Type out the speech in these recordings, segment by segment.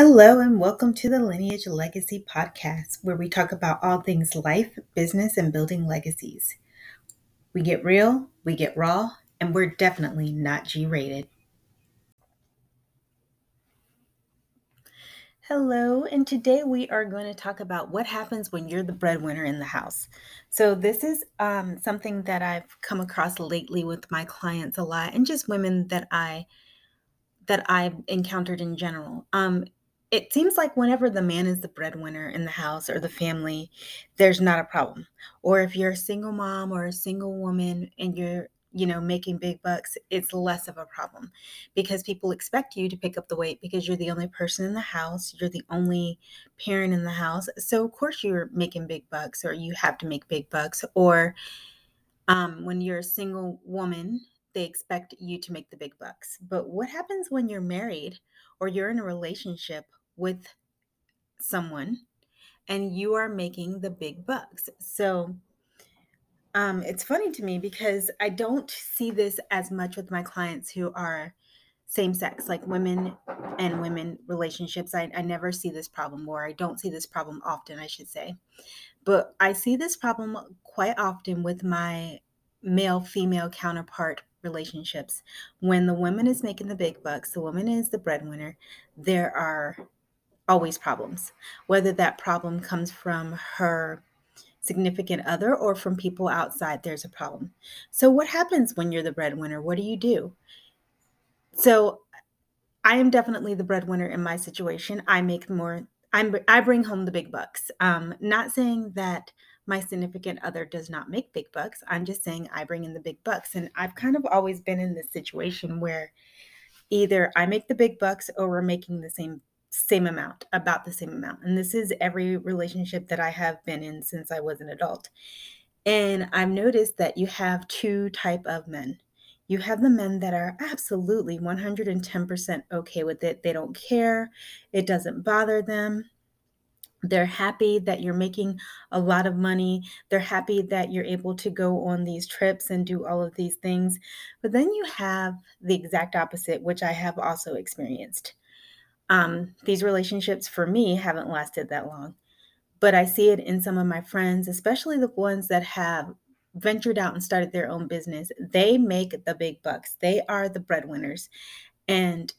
Hello, and welcome to the Lineage Legacy Podcast, where we talk about all things life, business, and building legacies. We get real, we get raw, and we're definitely not G rated. Hello, and today we are going to talk about what happens when you're the breadwinner in the house. So, this is um, something that I've come across lately with my clients a lot, and just women that I that I've encountered in general. Um, it seems like whenever the man is the breadwinner in the house or the family, there's not a problem. Or if you're a single mom or a single woman and you're, you know, making big bucks, it's less of a problem because people expect you to pick up the weight because you're the only person in the house, you're the only parent in the house. So, of course, you're making big bucks or you have to make big bucks. Or um, when you're a single woman, they expect you to make the big bucks. But what happens when you're married or you're in a relationship with someone and you are making the big bucks. So um, it's funny to me because I don't see this as much with my clients who are same sex, like women and women relationships. I, I never see this problem, or I don't see this problem often, I should say. But I see this problem quite often with my male female counterpart relationships. When the woman is making the big bucks, the woman is the breadwinner, there are always problems, whether that problem comes from her significant other or from people outside, there's a problem. So, what happens when you're the breadwinner? What do you do? So, I am definitely the breadwinner in my situation. I make more. I'm, I bring home the big bucks. Um, not saying that my significant other does not make big bucks. I'm just saying I bring in the big bucks. And I've kind of always been in this situation where either I make the big bucks or we're making the same same amount, about the same amount. And this is every relationship that I have been in since I was an adult. And I've noticed that you have two type of men. You have the men that are absolutely 110% okay with it. They don't care. It doesn't bother them. They're happy that you're making a lot of money. They're happy that you're able to go on these trips and do all of these things. But then you have the exact opposite, which I have also experienced. Um, these relationships for me haven't lasted that long, but I see it in some of my friends, especially the ones that have ventured out and started their own business. They make the big bucks, they are the breadwinners. And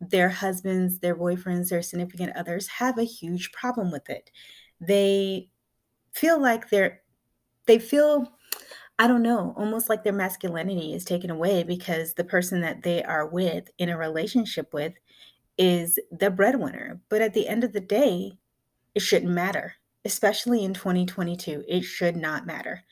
their husbands, their boyfriends, their significant others have a huge problem with it. They feel like they're, they feel, I don't know, almost like their masculinity is taken away because the person that they are with in a relationship with is the breadwinner. But at the end of the day, it shouldn't matter, especially in 2022. It should not matter.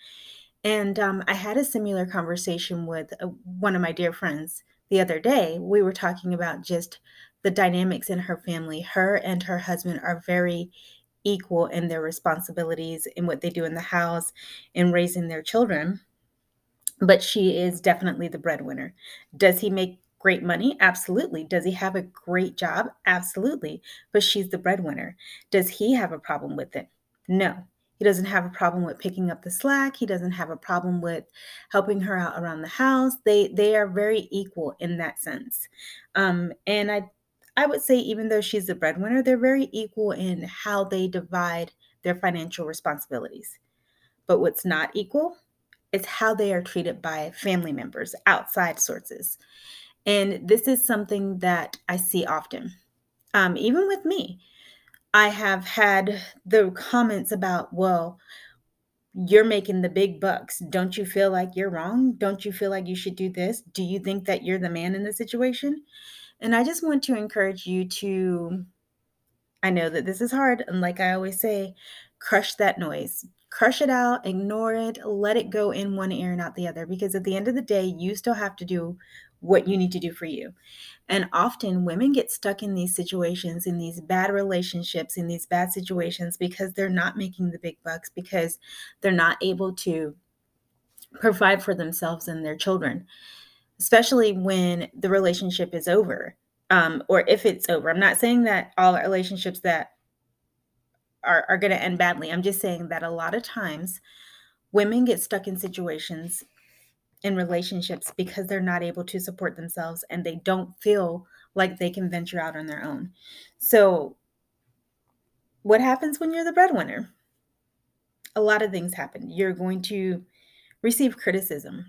And um, I had a similar conversation with uh, one of my dear friends the other day. We were talking about just the dynamics in her family. Her and her husband are very equal in their responsibilities in what they do in the house in raising their children. But she is definitely the breadwinner. Does he make great money? Absolutely. Does he have a great job? Absolutely. But she's the breadwinner. Does he have a problem with it? No. He doesn't have a problem with picking up the slack. He doesn't have a problem with helping her out around the house. They they are very equal in that sense. Um, and I I would say even though she's the breadwinner, they're very equal in how they divide their financial responsibilities. But what's not equal is how they are treated by family members, outside sources. And this is something that I see often. Um, even with me, I have had the comments about, well, you're making the big bucks. Don't you feel like you're wrong? Don't you feel like you should do this? Do you think that you're the man in the situation? And I just want to encourage you to, I know that this is hard. And like I always say, crush that noise. Crush it out, ignore it, let it go in one ear and out the other. Because at the end of the day, you still have to do what you need to do for you. And often women get stuck in these situations, in these bad relationships, in these bad situations because they're not making the big bucks, because they're not able to provide for themselves and their children, especially when the relationship is over um, or if it's over. I'm not saying that all relationships that are, are going to end badly. I'm just saying that a lot of times women get stuck in situations in relationships because they're not able to support themselves and they don't feel like they can venture out on their own. So, what happens when you're the breadwinner? A lot of things happen. You're going to receive criticism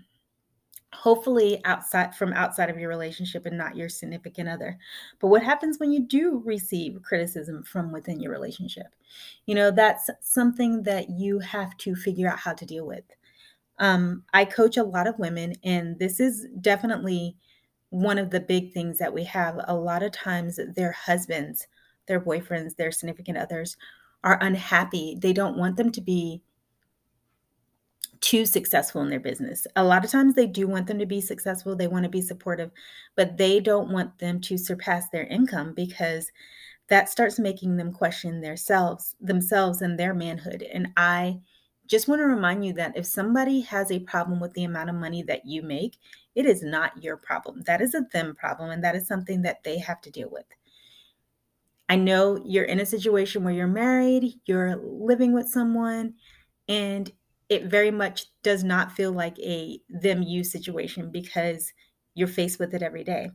hopefully outside from outside of your relationship and not your significant other but what happens when you do receive criticism from within your relationship you know that's something that you have to figure out how to deal with um, i coach a lot of women and this is definitely one of the big things that we have a lot of times their husbands their boyfriends their significant others are unhappy they don't want them to be too successful in their business. A lot of times they do want them to be successful, they want to be supportive, but they don't want them to surpass their income because that starts making them question themselves, themselves and their manhood. And I just want to remind you that if somebody has a problem with the amount of money that you make, it is not your problem. That is a them problem and that is something that they have to deal with. I know you're in a situation where you're married, you're living with someone, and it very much does not feel like a them you situation because you're faced with it every day.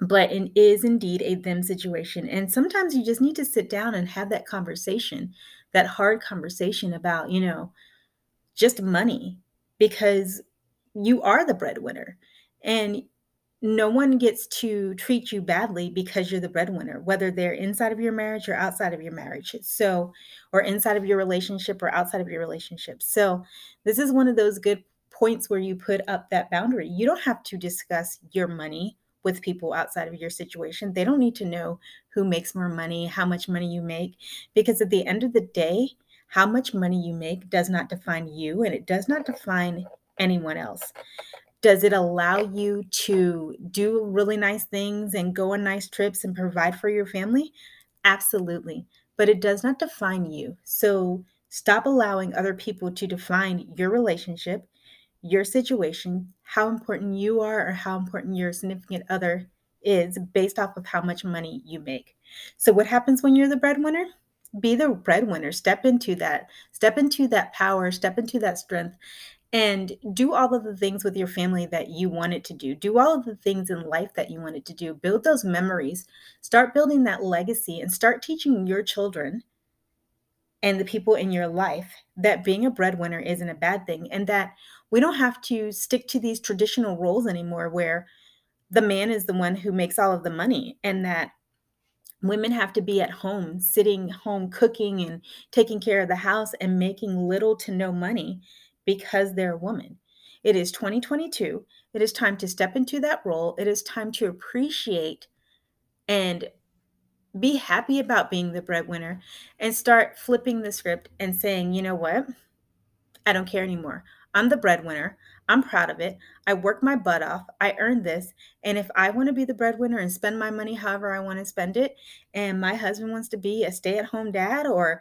But it is indeed a them situation. And sometimes you just need to sit down and have that conversation, that hard conversation about, you know, just money because you are the breadwinner. And no one gets to treat you badly because you're the breadwinner, whether they're inside of your marriage or outside of your marriage. So, or inside of your relationship or outside of your relationship. So, this is one of those good points where you put up that boundary. You don't have to discuss your money with people outside of your situation. They don't need to know who makes more money, how much money you make, because at the end of the day, how much money you make does not define you and it does not define anyone else. Does it allow you to do really nice things and go on nice trips and provide for your family? Absolutely. But it does not define you. So stop allowing other people to define your relationship, your situation, how important you are, or how important your significant other is based off of how much money you make. So, what happens when you're the breadwinner? Be the breadwinner. Step into that. Step into that power. Step into that strength and do all of the things with your family that you wanted to do. Do all of the things in life that you wanted to do. Build those memories. Start building that legacy and start teaching your children and the people in your life that being a breadwinner isn't a bad thing and that we don't have to stick to these traditional roles anymore where the man is the one who makes all of the money and that women have to be at home sitting home cooking and taking care of the house and making little to no money because they're a woman. It is 2022. It is time to step into that role. It is time to appreciate and be happy about being the breadwinner and start flipping the script and saying, you know what? I don't care anymore. I'm the breadwinner. I'm proud of it. I work my butt off. I earned this. And if I want to be the breadwinner and spend my money however I want to spend it, and my husband wants to be a stay at home dad or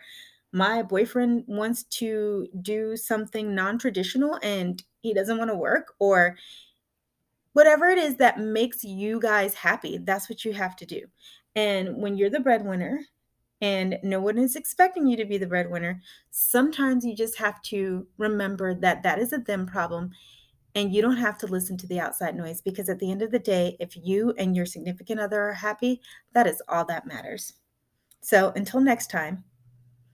my boyfriend wants to do something non traditional and he doesn't want to work, or whatever it is that makes you guys happy, that's what you have to do. And when you're the breadwinner and no one is expecting you to be the breadwinner, sometimes you just have to remember that that is a them problem and you don't have to listen to the outside noise because at the end of the day, if you and your significant other are happy, that is all that matters. So until next time,